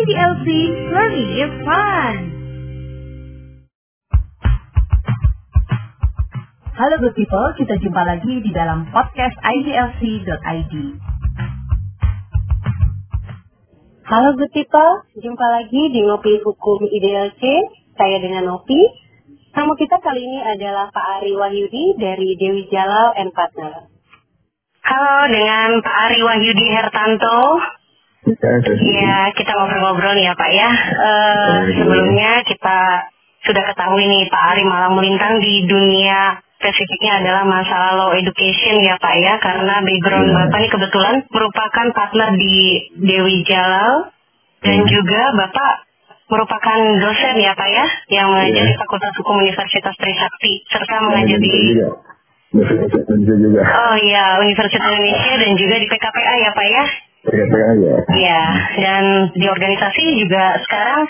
IDLC Learning is Fun. Halo good people, kita jumpa lagi di dalam podcast IDLC.id. Halo good people, jumpa lagi di Ngopi Hukum IDLC. Saya dengan Nopi. Tamu kita kali ini adalah Pak Ari Wahyudi dari Dewi Jalal and Partner. Halo dengan Pak Ari Wahyudi Hertanto. Ya, kita ngobrol-ngobrol nih ya Pak ya. Uh, sebelumnya kita sudah ketahui nih Pak Ari malang melintang di dunia spesifiknya adalah masalah law education ya Pak ya karena background ya. Bapak ini kebetulan merupakan partner di Dewi Jalal dan hmm. juga Bapak merupakan dosen ya Pak ya yang mengajar di ya. Fakultas Hukum Universitas Trisakti serta mengajar di. Oh iya, Universitas Indonesia dan juga di PKPA ya Pak ya? Ya. Iya, dan di organisasi juga sekarang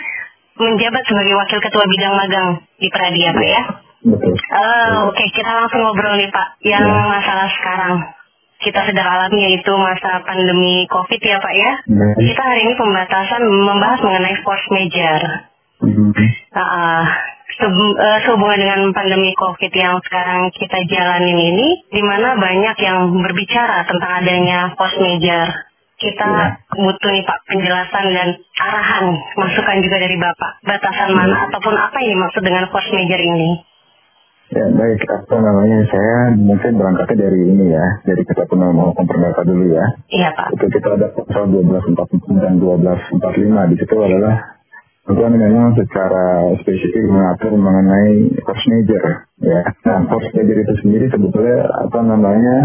menjabat sebagai wakil ketua bidang magang di Pradi ya Pak ya? Betul. Oh, Oke, okay. kita langsung ngobrol nih Pak. Yang ya. masalah sekarang kita sedang alami yaitu masa pandemi COVID ya Pak ya. ya. Kita hari ini pembatasan membahas mengenai force major. Mm-hmm. Uh, sehubungan dengan pandemi COVID yang sekarang kita jalanin ini, di mana banyak yang berbicara tentang adanya force major. Kita ya. butuh nih Pak penjelasan dan arahan, masukan juga dari Bapak. Batasan mana ataupun apa yang dimaksud dengan force major ini? Ya baik, apa namanya saya mungkin berangkatnya dari ini ya, dari kita pernah mau perdata dulu ya. Iya Pak. Itu kita ada pasal 1244 dan 1245 di situ adalah Tuhan memang secara spesifik mengatur mengenai force major ya. Nah force major itu sendiri sebetulnya apa namanya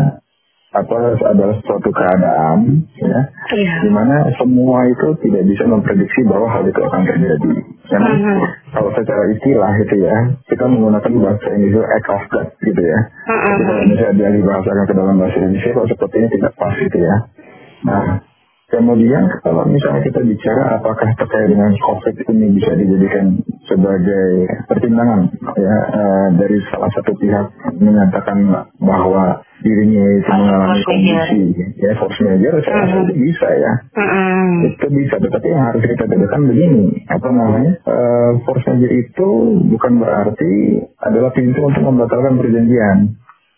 apa adalah suatu keadaan ya iya. di mana semua itu tidak bisa memprediksi bahwa hal itu akan terjadi. Karena uh -huh. kalau secara istilah itu ya kita menggunakan bahasa Indonesia act of God gitu ya. Uh -huh. Kalau misalnya dia dibahasakan ke dalam bahasa Indonesia kalau sepertinya tidak pas gitu ya. Nah Kemudian kalau misalnya kita bicara apakah terkait dengan COVID ini bisa dijadikan sebagai pertimbangan ya uh, dari salah satu pihak menyatakan bahwa dirinya itu mengalami kondisi ya force major saya rasa itu bisa ya. Uh itu bisa tetapi yang harus kita bedakan begini apa namanya uh, force major itu bukan berarti adalah pintu untuk membatalkan perjanjian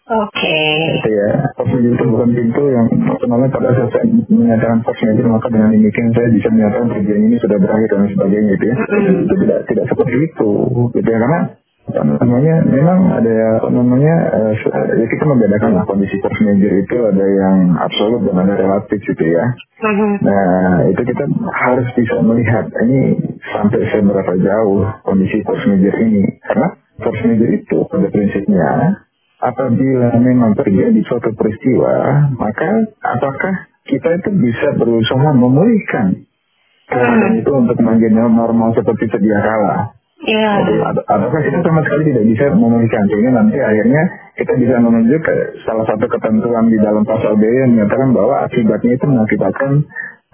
Oke. Okay. Itu ya, major itu bukan pintu yang namanya pada saat saya menyatakan force major maka dengan demikian saya bisa menyatakan perjanjian ini sudah berakhir dan sebagainya gitu ya. Mm-hmm. Itu tidak tidak seperti itu, gitu ya karena apa namanya memang ada apa namanya uh, ya kita membedakan lah kondisi force major itu ada yang absolut dan ada relatif gitu ya. Mm-hmm. Nah itu kita harus bisa melihat ini sampai seberapa jauh kondisi force major ini karena force major itu pada prinsipnya apabila memang terjadi suatu peristiwa, maka apakah kita itu bisa berusaha memulihkan keadaan hmm. itu untuk menjadi normal seperti sedia kala? Yeah. Jadi, apakah kita sama sekali tidak bisa memulihkan sehingga nanti akhirnya kita bisa menunjuk ke salah satu ketentuan di dalam pasal B yang menyatakan bahwa akibatnya itu mengakibatkan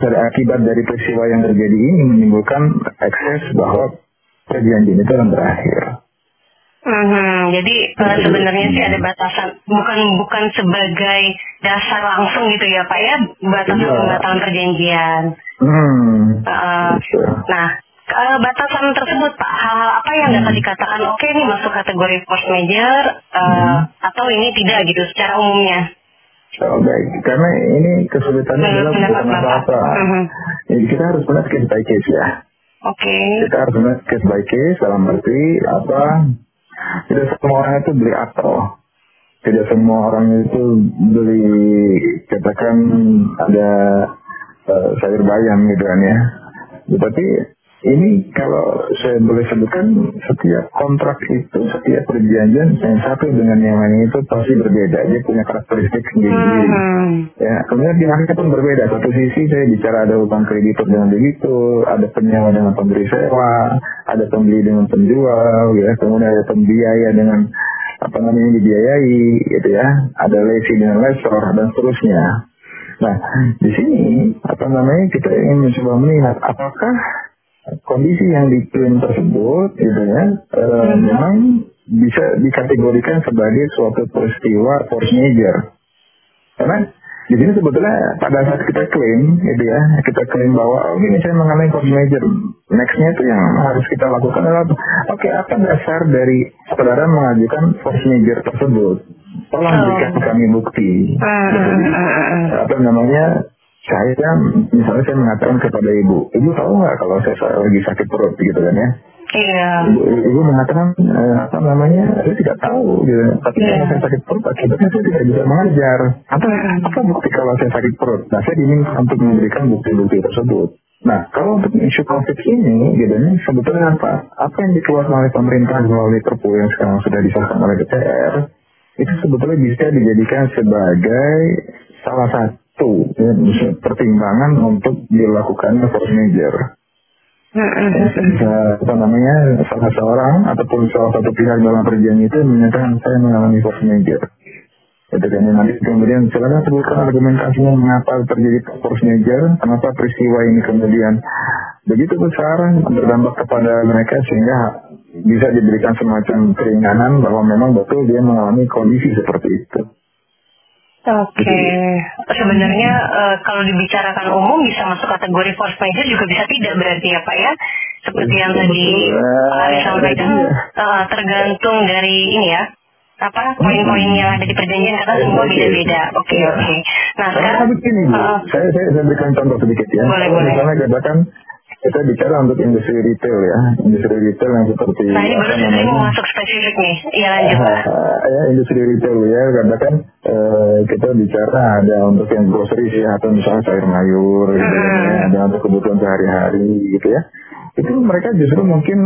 akibat dari peristiwa yang terjadi ini menimbulkan ekses bahwa perjanjian itu akan berakhir. Hmm, jadi uh, sebenarnya sih ada batasan, bukan bukan sebagai dasar langsung gitu ya Pak ya, batasan ya. pembatalan perjanjian. Hmm. Uh, nah, uh, batasan tersebut Pak, hal-hal apa yang hmm. dapat dikatakan oke okay, ini masuk kategori force major uh, hmm. atau ini tidak gitu secara umumnya? Oh, baik, karena ini kesulitannya hmm, adalah bukan apa-apa. Hmm. Jadi kita harus melihat case by case ya. Oke. Okay. Kita harus melihat case by case dalam arti apa tidak semua orang itu beli apel. Tidak semua orang itu beli katakan ada uh, sayur bayam gitu kan ya. Tetapi ini kalau saya boleh sebutkan setiap kontrak itu, setiap perjanjian yang satu dengan yang lain itu pasti berbeda. Dia punya karakteristik sendiri. Hmm. Ya, kemudian dinamika pun berbeda. Satu sisi saya bicara ada utang kreditur dengan begitu, ada penyewa dengan pemberi sewa, ada pembeli dengan penjual, ya, kemudian ada pembiaya dengan apa namanya dibiayai, gitu ya. Ada lesi dengan lesor dan seterusnya. Nah, di sini apa namanya kita ingin mencoba melihat apakah kondisi yang diklaim tersebut gitu ya e, memang bisa dikategorikan sebagai suatu peristiwa force major karena Di sini sebetulnya pada saat kita klaim, gitu ya, kita klaim bahwa oh, ini saya mengalami force major. Nextnya itu yang harus kita lakukan adalah, oke okay, apa dasar dari saudara mengajukan force major tersebut? Tolong oh. berikan kami bukti. Gitu. Apa namanya? Saya misalnya saya mengatakan kepada ibu, ibu tahu nggak kalau saya lagi sakit perut gitu kan ya? Iya. Ibu mengatakan eh, apa namanya, saya tidak tahu gitu. Tapi yeah. kalau saya sakit perut, akibatnya saya tidak bisa mengajar. Apa apa bukti kalau saya sakit perut? Nah, saya diminta untuk memberikan bukti-bukti tersebut. Nah, kalau untuk isu COVID ini, gitu ini sebetulnya apa? Apa yang dikeluarkan oleh pemerintah melalui Perpu yang sekarang sudah disahkan oleh DPR, itu sebetulnya bisa dijadikan sebagai salah satu ya, pertimbangan untuk dilakukan force major. apa namanya salah seorang ataupun salah satu pihak dalam perjanjian itu menyatakan saya mengalami force major. Ketika nanti kemudian silakan sebutkan argumentasinya mengapa terjadi force major, kenapa peristiwa ini kemudian begitu besar berdampak kepada mereka sehingga bisa diberikan semacam keringanan bahwa memang betul dia mengalami kondisi seperti itu. Oke, okay. sebenarnya uh, kalau dibicarakan umum bisa masuk kategori force major juga bisa tidak berarti ya Pak ya? Seperti yang tadi Pak Ari sampaikan, uh, tergantung dari ini ya, apa poin-poin yang ada di perjanjian karena semua beda-beda. Oke okay, oke. Okay. Nah sekarang begini, uh, saya, saya saya berikan contoh sedikit ya. Boleh boleh. Misalnya katakan kita bicara untuk industri retail ya, industri retail yang seperti nah, ini baru saya mau masuk spesifik nih, iya lanjut uh, ya industri retail ya, karena kan uh, kita bicara ada untuk yang grocery ya, atau misalnya sayur mayur, gitu, hmm. ya, ada untuk kebutuhan sehari-hari gitu ya. Itu mereka justru mungkin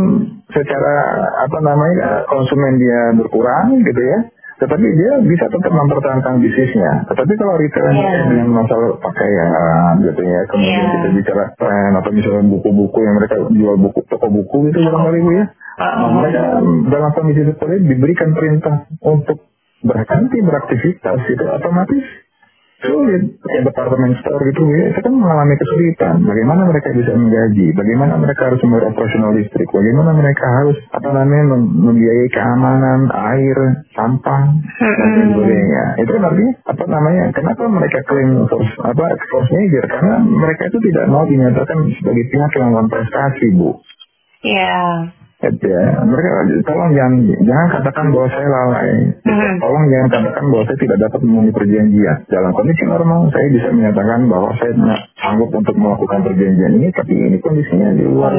secara apa namanya konsumen dia berkurang gitu ya tetapi dia bisa tetap mempertahankan bisnisnya. Tetapi kalau retail yeah. dengan masalah pakaian gitu ya, kemudian yeah. kita bicara tren atau misalnya buku-buku yang mereka jual buku toko buku itu barangkali bu ya, uh, mereka dalam kondisi seperti diberikan perintah untuk berhenti beraktivitas itu otomatis sulit. Kayak departemen store gitu ya saya kan mengalami kesulitan. Bagaimana mereka bisa menggaji? Bagaimana mereka harus membayar operasional listrik? Bagaimana mereka harus apa namanya membiayai keamanan air sampah dan sebagainya? Itu kan artinya apa namanya kenapa mereka klaim force apa force major? Karena mereka itu tidak mau dinyatakan sebagai pihak yang melakukan prestasi bu. Iya. Gitu ya. Mereka tolong jangan jangan katakan bahwa saya lalai. Hmm. Tolong jangan katakan bahwa saya tidak dapat memenuhi perjanjian. Dalam kondisi normal saya bisa menyatakan bahwa saya sanggup untuk melakukan perjanjian ini, tapi ini kondisinya di luar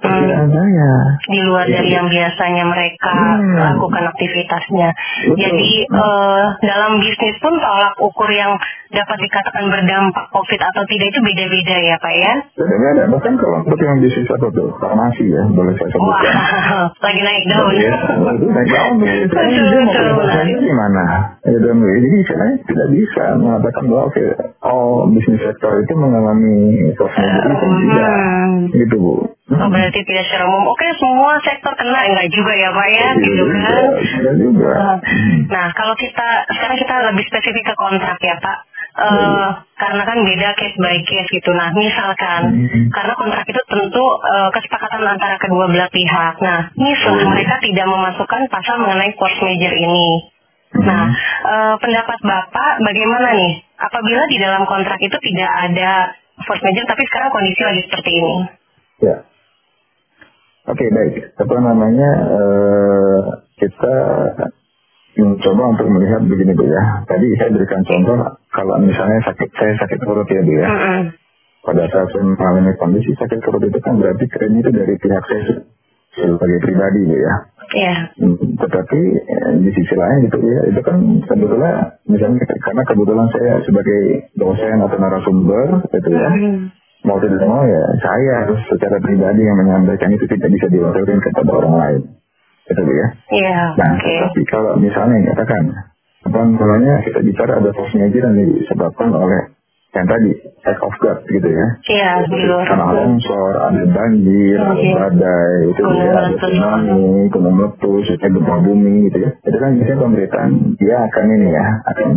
perkiraan hmm. saya. Di luar dari yang biasanya mereka hmm. lakukan aktivitasnya. Betul. Jadi nah. uh, dalam bisnis pun tolak ukur yang dapat dikatakan berdampak COVID atau tidak itu beda-beda ya Pak ya? Beda-beda. Bahkan kalau untuk yang bisnis apa tuh farmasi ya boleh saya sebutkan. lagi naik daun. Ya, naik daun. Dia mau gimana? Ya, dan, jadi saya tidak bisa mengatakan bahwa oke, oh bisnis sektor itu mengalami kosmetik itu tidak. Gitu Bu. Oh, berarti tidak secara umum. Oke, semua sektor kena enggak juga ya Pak ya, gitu kan? juga. Nah, kalau kita sekarang kita lebih spesifik ke kontrak ya Pak. Uh, karena kan beda case by case gitu. Nah, misalkan hmm. karena kontrak itu tentu uh, kesepakatan antara kedua belah pihak. Nah, misal hmm. mereka tidak memasukkan pasal mengenai force major ini. Hmm. Nah, uh, pendapat Bapak bagaimana nih? Apabila di dalam kontrak itu tidak ada force major, tapi sekarang kondisi lagi seperti ini. Ya. Oke, okay, baik. Apa namanya? Uh, kita mencoba untuk melihat begini Bu ya. Tadi saya berikan contoh kalau misalnya sakit saya sakit perut ya Bu ya. Uh -uh. Pada saat saya mengalami kondisi sakit perut itu kan berarti keren itu dari pihak saya sebagai pribadi Bu ya. Iya. Yeah. Tetapi eh, di sisi lain gitu ya, itu kan sebetulnya misalnya karena kebetulan saya sebagai dosen atau narasumber gitu ya. Uh -huh. Mau tidak mau ya saya harus secara pribadi yang menyampaikan itu tidak bisa diwakilkan kepada orang lain gitu ya. Iya. Nah, okay. tapi kalau misalnya katakan apa namanya kita bicara ada force major yang disebabkan oleh yang tadi act of God gitu ya. Iya. Karena longsor, ada banjir, ada badai, itu ya, ada tsunami, gunung meletus, ada gempa bumi gitu ya. Itu kan biasanya pemberitaan dia akan ini ya, akan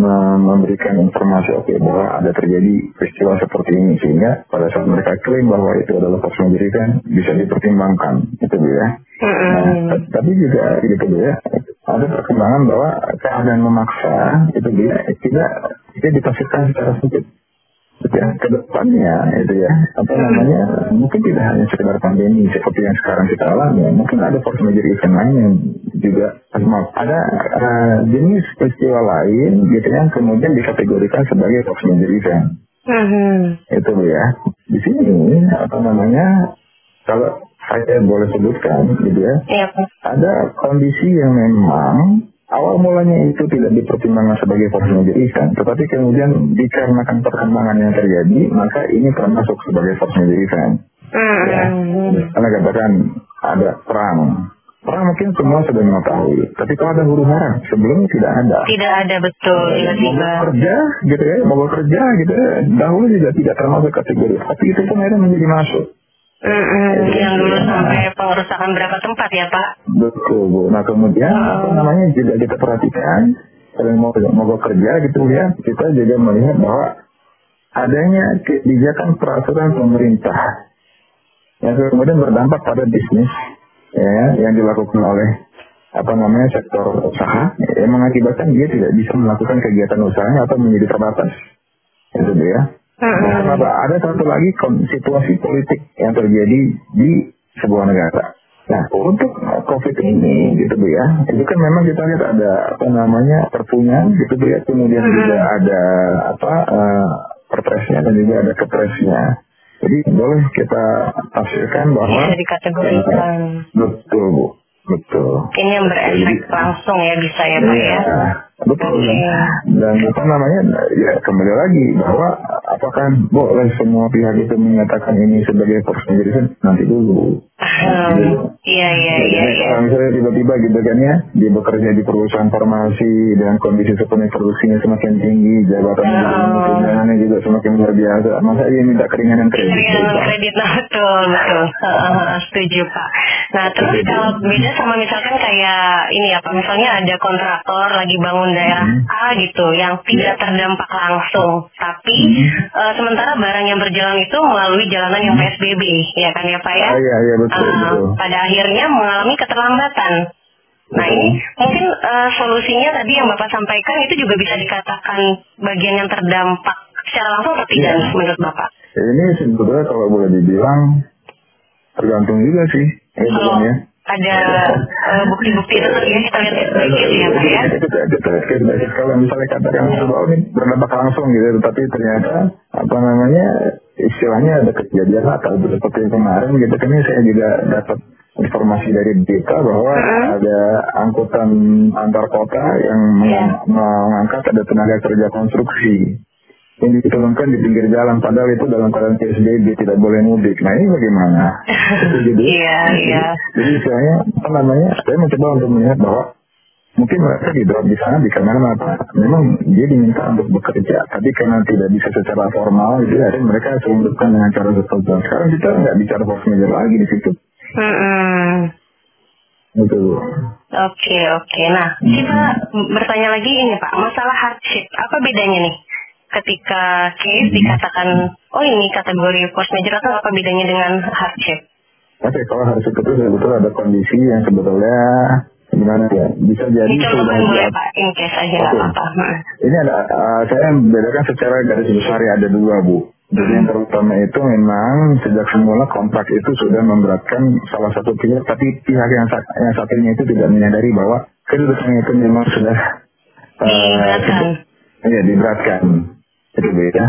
memberikan informasi oke okay, bahwa ada terjadi peristiwa seperti ini sehingga pada saat mereka klaim bahwa itu adalah force major kan bisa dipertimbangkan itu ya. Nah, tapi juga gitu ya, ada perkembangan bahwa keadaan memaksa itu dia tidak tidak ditafsirkan secara sempit ya ke depannya itu ya. Apa namanya? Mungkin tidak hanya sekedar pandemi seperti yang sekarang kita alami. Mungkin ada force major event lain yang juga maaf ada uh, jenis peristiwa lain gitu yang kemudian dikategorikan sebagai force major event. Mhm. itu ya. Di sini apa namanya kalau saya boleh sebutkan gitu ya. Pak. ada kondisi yang memang awal mulanya itu tidak dipertimbangkan sebagai force major event, tetapi kemudian dikarenakan perkembangan yang terjadi, maka ini termasuk sebagai force major event. Ya. Mhm. Karena katakan ada perang. Perang mungkin semua sudah mengetahui, tapi kalau ada huru hara, sebelumnya tidak ada. Tidak ada betul tiba-tiba. Mogok kerja gitu ya, mogok kerja gitu ya, dahulu juga tidak termasuk kategori, tapi itu pun akhirnya menjadi masuk. Mhm. Yang dulu sampai pengerusakan berapa tempat ya Pak? Betul Bu. Nah kemudian apa namanya juga kita perhatikan kalau mau mau kerja gitu ya kita juga melihat bahwa adanya kebijakan peraturan pemerintah yang kemudian berdampak pada bisnis ya yang dilakukan oleh apa namanya sektor usaha yang mengakibatkan dia tidak bisa melakukan kegiatan usahanya atau menjadi terbatas itu dia. Nah, kenapa? Ada satu lagi situasi politik yang terjadi di sebuah negara. Nah, untuk COVID ini, gitu Bu ya, itu kan memang kita lihat ada apa namanya perpunya, gitu Bu ya, kemudian juga ada apa uh, perpresnya dan juga ada kepresnya. Jadi boleh kita tafsirkan bahwa Bisa dikategorikan. betul Bu, betul. Ini yang berefek langsung ya bisa ya Pak ya? Iya, betul. Oke. Dan apa namanya, ya kembali lagi bahwa apakah boleh semua pihak itu menyatakan ini sebagai event? nanti dulu. Hmm, Iya iya iya Jadi iya. kalau misalnya tiba-tiba gitu kan ya, dia bekerja di perusahaan farmasi dengan kondisi sepenuhnya produksinya semakin tinggi, jabatan Oh. tunjangannya juga semakin luar biasa, masa dia minta keringanan kredit? Keringanan kredit nah betul betul Heeh, setuju pak. Nah terus kalau beda sama misalkan kayak ini ya pak misalnya ada kontraktor lagi bangun daerah A gitu yang tidak terdampak langsung tapi eh, sementara barang yang berjalan itu melalui jalanan yang PSBB ya kan ya pak ya? Ah, iya, iya, betul, Eh, betul. pada akhirnya mengalami keterlambatan. Nah ini mungkin eh, solusinya tadi yang bapak sampaikan itu juga bisa dikatakan bagian yang terdampak secara langsung atau tidak nih menurut bapak? Ini sebetulnya kalau boleh dibilang tergantung juga sih, ya, ya. Ada eh, bukti-bukti itu ya kita lihat ya pak ya. Kita kita kalau misalnya katakan bahwa ini berdampak langsung gitu, tetapi ternyata apa namanya istilahnya ada kejadian atau seperti yang kemarin gitu kan saya juga dapat informasi dari berita bahwa ada angkutan antar kota yang meng- mengangkat ada tenaga kerja konstruksi yang diturunkan di pinggir jalan padahal itu dalam keadaan PSBB tidak boleh mudik. Nah ini bagaimana? Jadi, Iya iya. jadi istilahnya apa namanya? Saya mencoba untuk melihat bahwa mungkin mereka di drop di sana dikarenakan apa? Memang dia diminta untuk bekerja, tapi karena tidak bisa secara formal, jadi akhirnya mereka selundupkan dengan cara seperti itu. Sekarang kita nggak bicara force major lagi di situ. Mm-mm. Gitu. Oke oke. Nah kita bertanya lagi ini pak masalah hardship apa bedanya nih? Ketika case dikatakan oh ini kategori force major atau apa bedanya dengan hardship? Oke, kalau harus itu sebetulnya ada kondisi yang sebetulnya gimana ya? Bisa jadi Dicontohkan sudah boleh pak in case aja Oke. apa-apa. Hmm. Ini ada, uh, saya membedakan secara garis besar ya ada dua bu. Jadi yang terutama itu memang sejak semula kontrak itu sudah memberatkan salah satu pihak, tapi pihak yang, yang satunya itu tidak menyadari bahwa kedudukannya itu memang sudah uh, Diberatkan. Iya diberatkan. Itu beda.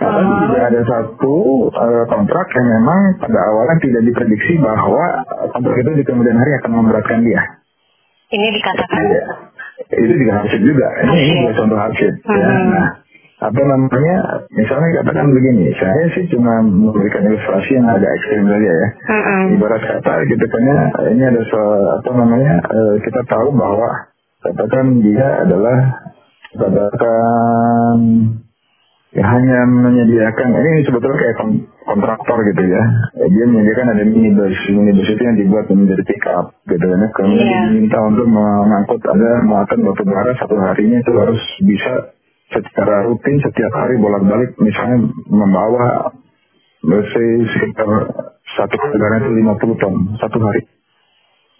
Nah, tapi juga ada satu uh, kontrak yang memang pada awalnya tidak diprediksi bahwa uh, kontrak itu di kemudian hari akan memberatkan dia. Ini dikatakan Iya. Itu juga hardship juga. Ini, ini juga contoh hardship. Ya. Hmm. Nah, apa namanya? Misalnya katakan begini, saya sih cuma memberikan ilustrasi yang agak ekstrim saja ya. Mm-mm. Ibarat kata gitu kan ya, ini ada se- apa namanya? eh, kita tahu bahwa katakan dia adalah katakan ya hanya menyediakan ini sebetulnya kayak kon- kontraktor gitu ya. Eh, Dia menyediakan ada minibus, minibus itu yang dibuat menjadi pick up gitu kan. ya. Kemudian Iya. diminta untuk mengangkut ada muatan batu bara satu harinya itu harus bisa secara rutin setiap hari bolak-balik misalnya membawa say sekitar satu kendaraan itu 50 ton satu hari.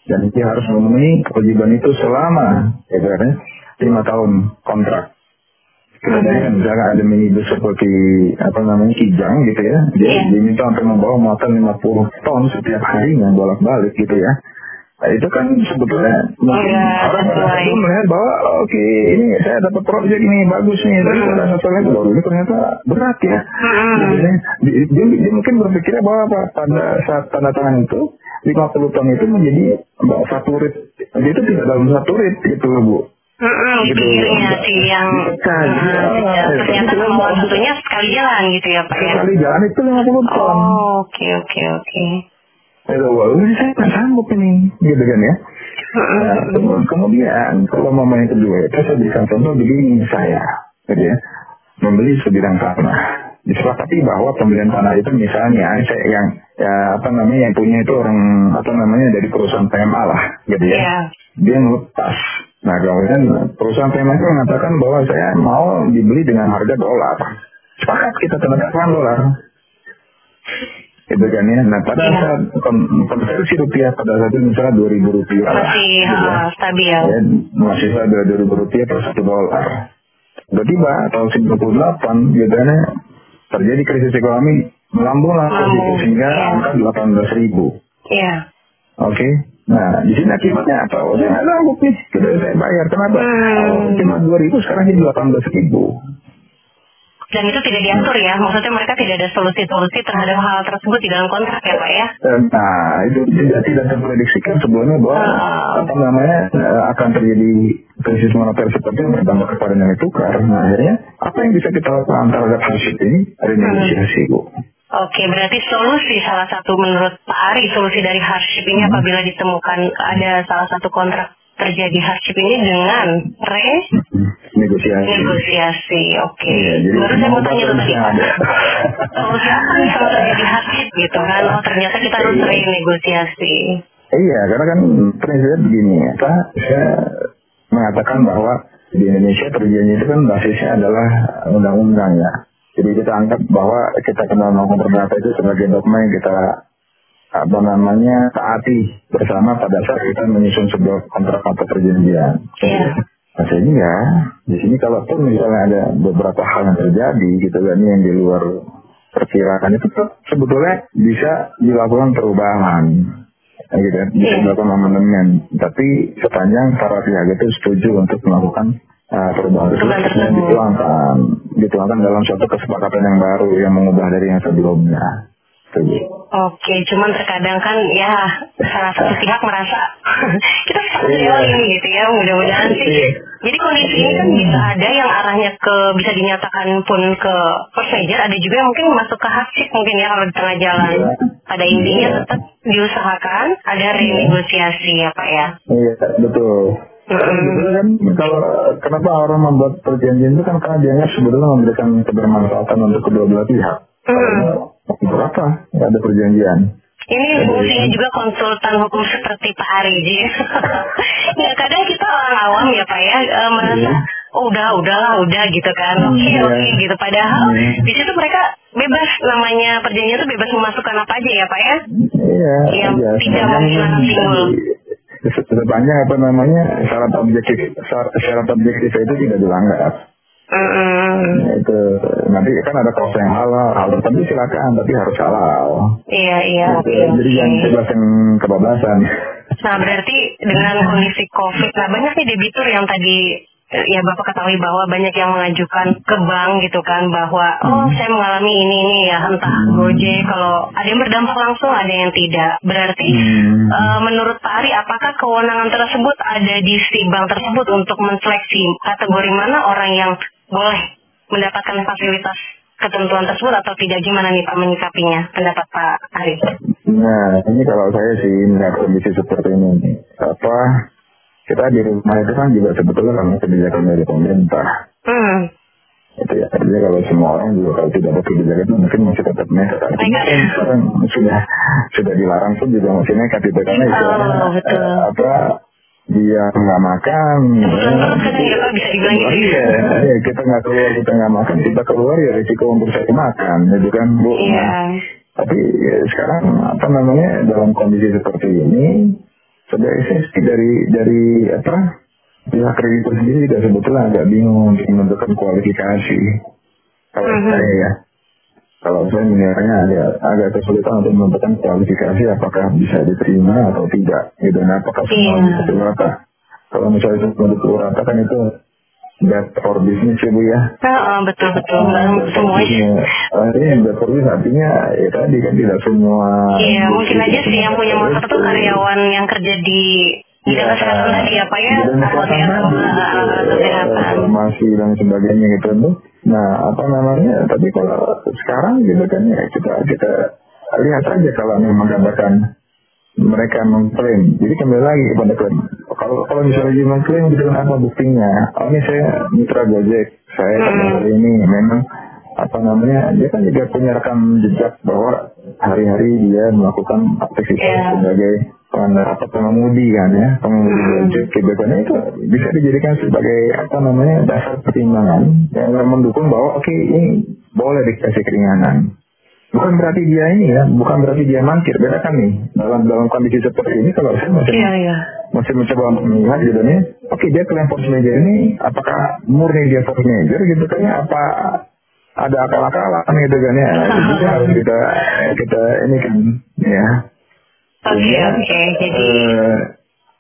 dan dia harus memenuhi kewajiban itu selama ya kan ya, lima tahun kontrak. Bayangkan misalkan ada minibus seperti apa namanya kijang gitu ya, dia Iya. diminta untuk membawa muatan 50 ton setiap harinya bolak-balik gitu ya. Nah, itu kan sebetulnya mungkin Iya, orang itu melihat bahwa oke ini saya dapat proyek ini bagus nih tapi pada satu lagi baru ini ternyata berat ya. Mm-mm. Jadi, dia, dia, dia mungkin berpikirnya bahwa apa, pada saat tanda tangan itu 50 ton itu menjadi satu rit itu tidak dalam satu rit gitu bu. Mm-mm, di Gitu. sih yang Bukan, Mm, iya. ya, ternyata kalau- satunya sekali jalan gitu ya Pak ya. Sekali jalan itu 50 ton. Oh, oke oke oke. Itu, wah ini saya nggak sanggup ini, gitu kan ya. Nah, ke- kemudian kalau mama yang kedua itu saya berikan contoh begini saya, gitu ya, membeli sebidang tanah. Disepakati bahwa pembelian tanah itu misalnya saya yang ya, apa namanya yang punya itu orang apa namanya dari perusahaan PMA lah, gitu ya. Iya. Dia melepas. Nah kemudian perusahaan itu mengatakan bahwa saya mau dibeli dengan harga dolar. Sepakat kita tanda dolar. Gitu kan ya. Nah pada Iya. saat kon- konversi rupiah pada saat itu misalnya 2000 rupiah lah. Masih gitu ya. stabil. Ya, masih ada 2000 rupiah per satu dolar. Tiba-tiba tahun 98 gitu kan ya, terjadi krisis ekonomi melambung lah gitu, sehingga iya. angka 18 ribu. Iya. Oke. Nah, di sini akibatnya apa? Oh, saya nggak sanggup nih. Kita saya bayar. Kenapa? Hmm. Oh, cuma 2000 sekarang jadi 18 ribu. Dan itu tidak diatur ya, maksudnya mereka tidak ada solusi-solusi terhadap hal tersebut di dalam kontrak ya Pak ya? Nah, itu tidak tidak terprediksikan sebelumnya bahwa Ah. apa namanya eh, akan terjadi krisis moneter seperti yang berdampak kepada nilai tukar. Nah, akhirnya apa yang bisa kita lakukan terhadap hardship ini? Ada negosiasi, Bu. Oke, berarti solusi salah satu menurut Pak Ari, solusi dari hardship ini Hmm. apabila ditemukan ada salah satu kontrak terjadi hardship ini dengan re Negosiasi. negosiasi. Oke. Iya, jadi Baru saya mau tanya tuh tadi. Solusi apa nih kalau terjadi hardship gitu kan? Oh ternyata kita harus Iya. renegosiasi. Iya, karena kan prinsipnya begini ya. Apa, saya mengatakan bahwa di Indonesia perjanjian itu kan basisnya adalah undang-undang ya. Jadi kita anggap bahwa kita kenal hukum perdata itu sebagai dogma yang kita apa namanya taati bersama pada saat kita menyusun sebuah kontrak atau perjanjian. Iya. Nah, sehingga di sini kalaupun misalnya ada beberapa hal yang terjadi gitu kan yang di luar perkiraan itu tuh sebetulnya bisa dilakukan perubahan Ya, gitu kan, bisa Iya. dilakukan amandemen tapi sepanjang para pihak itu setuju untuk melakukan uh, perubahan dan tersebut. dituangkan dituangkan dalam suatu kesepakatan yang baru yang mengubah dari yang sebelumnya Setuju. Oke, cuman terkadang kan ya salah satu pihak merasa kita bisa Iya. kerja ini gitu ya, mudah-mudahan sih. Iya. Jadi kondisi ini kan bisa ada yang arahnya ke bisa dinyatakan pun ke major, ada juga yang mungkin masuk ke hardship mungkin ya kalau di tengah jalan. Iya. Pada intinya tetap diusahakan ada renegosiasi ya Pak ya. Iya, betul. Kan kalau kenapa orang membuat perjanjian itu kan karena dianggap sebetulnya memberikan kebermanfaatan untuk kedua belah pihak. Hmm. Berapa? Nggak ada perjanjian. Ini fungsinya juga konsultan hukum seperti Pak Ariji. ya kadang kita orang awam ya Pak ya eh, merasa Iya. oh udah udahlah udah gitu kan oke Iya. oke gitu padahal Iya. di situ mereka bebas namanya perjanjian itu bebas memasukkan apa aja ya Pak ya Iya. Yang tidak menghilangkan. Sepanjang apa namanya syarat objektif syarat, objektif itu tidak dilanggar. Nah, itu nanti kan ada klausul yang halal, hal tertentu silakan tapi harus halal. iya iya Gitu. Jadi oke. jangan bebas yang kebablasan. Nah berarti dengan kondisi COVID, nah banyak nih debitur yang tadi ya Bapak ketahui bahwa banyak yang mengajukan ke bank gitu kan bahwa oh saya mengalami ini ini ya entah Gojek kalau ada yang berdampak langsung ada yang tidak. Berarti Hmm. eh, menurut Pak Ari apakah kewenangan tersebut ada di si bank tersebut untuk menseleksi kategori mana orang yang boleh mendapatkan fasilitas ketentuan tersebut atau tidak gimana nih Pak menyikapinya pendapat Pak Ari? Nah, ini kalau saya sih melihat kondisi seperti ini, apa kita di rumah itu kan juga sebetulnya karena kebijakan dari pemerintah. Hmm. Itu ya, artinya kalau semua orang juga kalau tidak ada kebijakan itu mungkin masih tetap nekat. Artinya kan sekarang sudah sudah dilarang pun juga masih nekat itu karena itu Oh, eh, apa dia nggak makan. Ya kita nggak keluar, kita nggak makan, kita keluar ya risiko untuk saya makan, itu kan bu. Iya. Nah, tapi ya, sekarang apa namanya dalam kondisi seperti ini sebagai safety dari dari apa pihak kreditur sendiri juga sebetulnya agak bingung untuk menentukan kualifikasi kalau Mhm. saya ya kalau saya menilainya agak, agak kesulitan untuk menentukan kualifikasi apakah bisa diterima atau tidak gitu nah apakah semua Iya. bisa rata kalau misalnya itu pukul rata kan itu bad for business ya bu ya Heeh, betul betul. Nggak semuanya. Artinya bad for business artinya ya tadi kan tidak semua Iya, mungkin aja sih yang punya motor tuh karyawan yang kerja di bidang kesehatan tadi ya Pak ya, kesehatan gitu. kesehatan. farmasi dan sebagainya gitu tuh. Nah apa namanya? Tapi kalau sekarang gitu kan ya kita kita lihat aja kalau memang menggambarkan mereka mengklaim. Jadi kembali lagi kepada klaim. Kalau kalau misalnya dia mengklaim gitu kan apa buktinya? Oh ini saya mitra Gojek, saya Hmm. ini memang apa namanya dia kan juga punya rekam jejak bahwa hari-hari dia melakukan aktivitas Iya. sebagai apa pengemudi kan ya pengemudi Hmm. Gojek itu bisa dijadikan sebagai apa namanya dasar pertimbangan yang mendukung bahwa oke ini boleh dikasih keringanan bukan berarti dia ini ya bukan berarti dia mangkir beda kan nih dalam dalam kondisi seperti ini kalau saya masih Iya, iya. masih mencoba untuk melihat gitu nih oke dia klaim force major ini apakah murni dia force major gitu kan ya apa ada akal-akalan gitu kan ya juga harus kita kita ini kan ya Oke, Sehingga, oke. Jadi eh,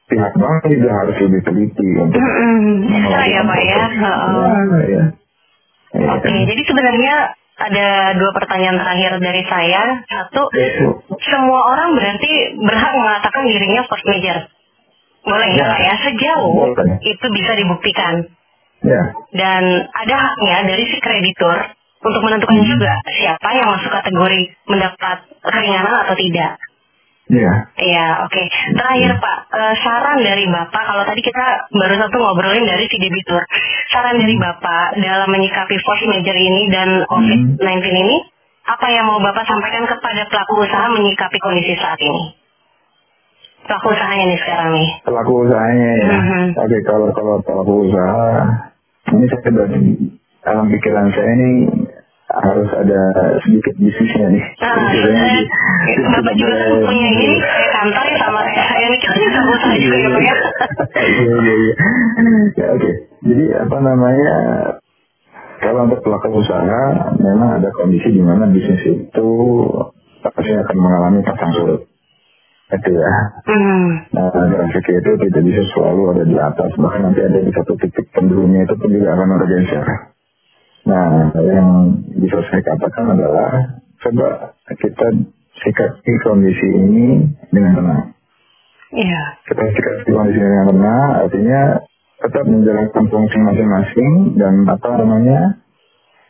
pihak bank juga harus lebih teliti untuk Mm-mm. bisa ya Pak ya. Heeh. Ya, ya. Oke, kan. jadi sebenarnya ada dua pertanyaan terakhir dari saya. Satu, semua orang berarti berhak mengatakan dirinya first major. Boleh ya Ya. Pak ya? Sejauh Boleh. itu bisa dibuktikan. Ya, Dan ada haknya dari si kreditur untuk menentukan Hmm. juga siapa yang masuk kategori mendapat keringanan atau tidak. Ya. Iya, oke. Terakhir Pak, eh, saran dari Bapak, kalau tadi kita baru satu ngobrolin dari si debitur. Saran dari Bapak dalam menyikapi force major ini dan COVID-19 ini, apa yang mau Bapak sampaikan kepada pelaku usaha menyikapi kondisi saat ini? Pelaku usahanya nih sekarang nih. Pelaku usahanya ya. Mhm. Oke, kalau kalau pelaku usaha, ini saya dalam pikiran saya ini harus ada sedikit bisnisnya nih. Nah, Jadi, eh, jadi Bapak juga kan punya ini, kayak kantor ya sama saya nih, kita juga usaha juga ya Pak ya. Iya iya iya. Ya, Oke. Jadi apa namanya? Kalau untuk pelaku usaha, memang ada kondisi di mana bisnis itu pasti akan mengalami pasang surut. Itu ya. Hmm, Nah, grafik itu tidak bisa selalu ada di atas, bahkan nanti ada di satu titik pendurunya itu pun juga akan ada geser. Nah, yang bisa saya katakan adalah coba kita sikapi kondisi ini dengan tenang. Iya. Kita sikapi kondisi ini dengan tenang, artinya tetap menjalankan fungsi masing-masing dan apa namanya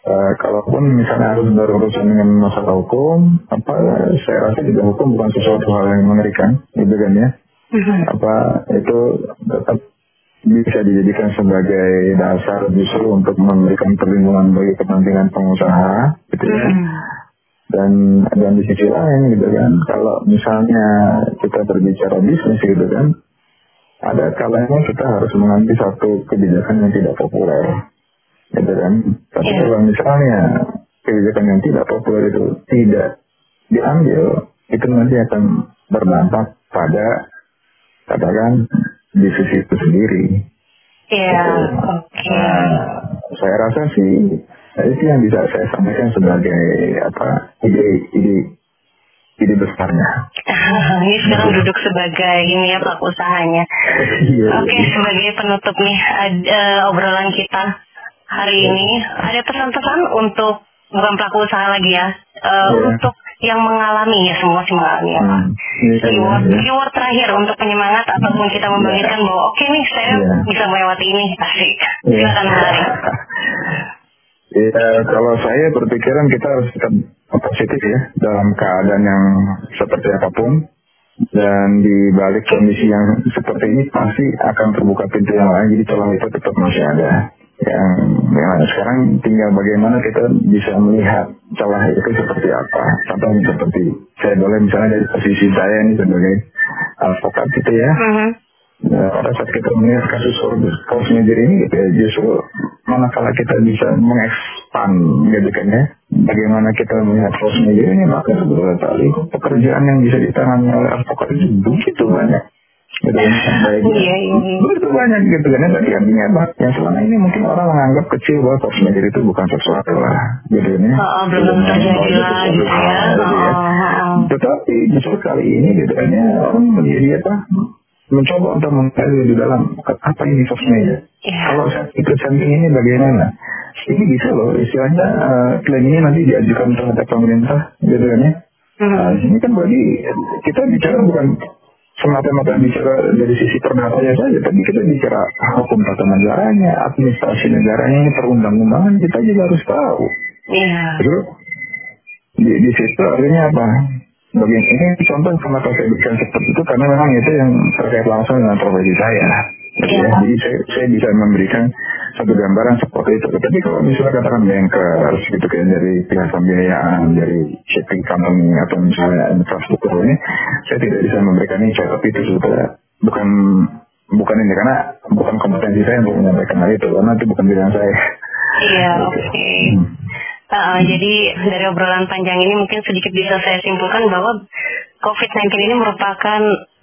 eh, kalaupun misalnya harus berurusan dengan masalah hukum, apa saya rasa juga hukum bukan sesuatu hal yang mengerikan, gitu kan ya Mhm. apa itu tetap bisa dijadikan sebagai dasar justru untuk memberikan perlindungan bagi kepentingan pengusaha gitu ya Mhm. dan dan di sisi lain gitu kan kalau misalnya kita berbicara bisnis gitu kan ada kalanya kita harus mengambil satu kebijakan yang tidak populer gitu kan tapi Iya. kalau misalnya kebijakan yang tidak populer itu tidak diambil itu nanti akan berdampak pada katakan bisnis itu sendiri Iya, Gitu. oke. Nah, saya rasa sih nah, itu yang bisa saya sampaikan sebagai apa ide ide ide besarnya. ini sekarang duduk sebagai ini ya pelaku usahanya. Iya. Oke, sebagai penutup nih ada obrolan kita hari ini ada pesan-pesan untuk bukan pelaku usaha lagi ya, eh, Iya. untuk yang mengalami ya semua sih mengalami ya. Pak. Hmm, iya, iya, Keyword, iya. keyword terakhir untuk penyemangat ataupun kita membangkitkan bahwa oke nih saya Iya. bisa melewati ini asik. Iya. Silakan Mari. Ya, kalau saya berpikiran kita harus tetap positif ya dalam keadaan yang seperti apa pun dan di balik kondisi yang seperti ini pasti akan terbuka pintu yang lain jadi celah itu tetap masih ada yang yang sekarang tinggal bagaimana kita bisa melihat celah itu seperti apa contohnya seperti saya boleh misalnya dari posisi saya ini sebagai advokat gitu ya Mhm. Nah, pada saat kita melihat kasus force major ini gitu ya, justru manakala kita bisa mengekspan gitu kan ya, bagaimana kita melihat force major ini, maka sebetulnya pekerjaan yang bisa ditangani oleh advokat itu begitu banyak. Gitu Iya, iya, iya. begitu banyak gitu kan tadi artinya apa yang selama ini mungkin orang menganggap kecil bahwa major itu bukan sesuatu lah gitu kan ya Oh, belum terjadi lah gitu ya. Gitu ya. Oh, oh. tetapi justru kali ini gitu kan ya orang menjadi apa mencoba untuk mengkaji di dalam apa ini major Iya. kalau ikut samping ini bagaimana ini bisa loh istilahnya klaim ini nanti diajukan terhadap pemerintah gitu kan ya Hmm. Nah, ini kan berarti kita bicara bukan semata-mata bicara dari sisi perdatanya saja, tapi kita bicara hukum tata negaranya, administrasi negaranya, perundang-undangan kita juga harus tahu. Iya. Terus di, di situ artinya apa? Bagian ini contoh kenapa saya berikan seperti itu karena memang itu yang terkait langsung dengan profesi saya. Gitu ya. Iya. Jadi saya, saya bisa memberikan satu gambaran seperti itu. Tapi kalau misalnya katakan bankers gitu kan dari pihak pembiayaan, dari shipping company atau misalnya infrastruktur ini, saya tidak bisa memberikan ini tapi itu sudah bukan bukan ini karena bukan kompetensi saya untuk menyampaikan hal itu karena itu bukan bidang saya. Iya, oke. Uh, jadi dari obrolan panjang ini mungkin sedikit bisa saya simpulkan bahwa COVID-19 ini merupakan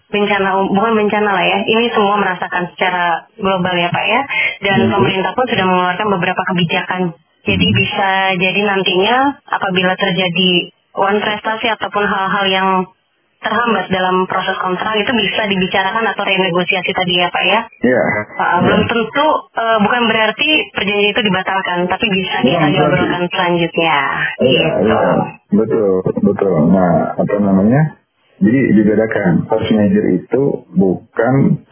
bencana, bukan bencana lah ya, ini semua merasakan secara global ya Pak ya, dan pemerintah pun sudah mengeluarkan beberapa kebijakan. Jadi bisa jadi nantinya apabila terjadi one prestasi ataupun hal-hal yang terhambat dalam proses kontrak itu bisa dibicarakan atau renegosiasi tadi ya Pak ya. Iya. Uh, belum tentu uh, bukan berarti perjanjian itu dibatalkan, tapi bisa Bukan berarti. diobrolkan selanjutnya. Iya, Gitu. iya. Betul, betul. Nah, apa namanya? Jadi dibedakan, force major itu bukan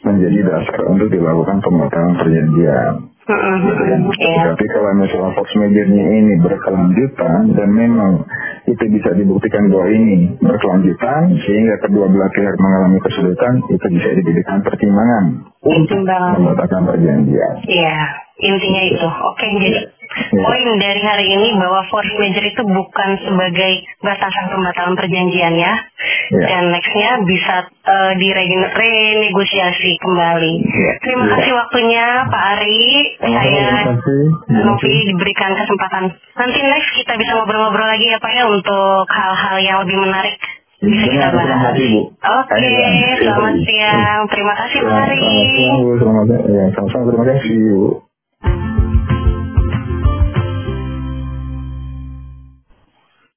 menjadi dasar untuk dilakukan pembatalan perjanjian. Gitu kan? Iya. Tapi kalau misalnya force majornya ini berkelanjutan dan memang itu bisa dibuktikan bahwa ini berkelanjutan sehingga kedua belah pihak mengalami kesulitan, itu bisa dijadikan pertimbangan untuk membatalkan perjanjian. Iya, intinya itu. Oke, jadi poin dari hari ini bahwa force major itu bukan sebagai batasan pembatalan perjanjian ya. Iya. Dan nextnya bisa uh, direnegosiasi kembali. Iya. Terima Iya. kasih waktunya Pak Ari. Terima Saya Novi diberikan kesempatan. Nanti next kita bisa ngobrol-ngobrol lagi ya Pak ya untuk hal-hal yang lebih menarik. Bisa kita Benar, terima bahas. Oke, Bang. selamat siang. Terima kasih Pak Ari. Selamat siang, Bu. Selamat siang. Terima kasih, Bu.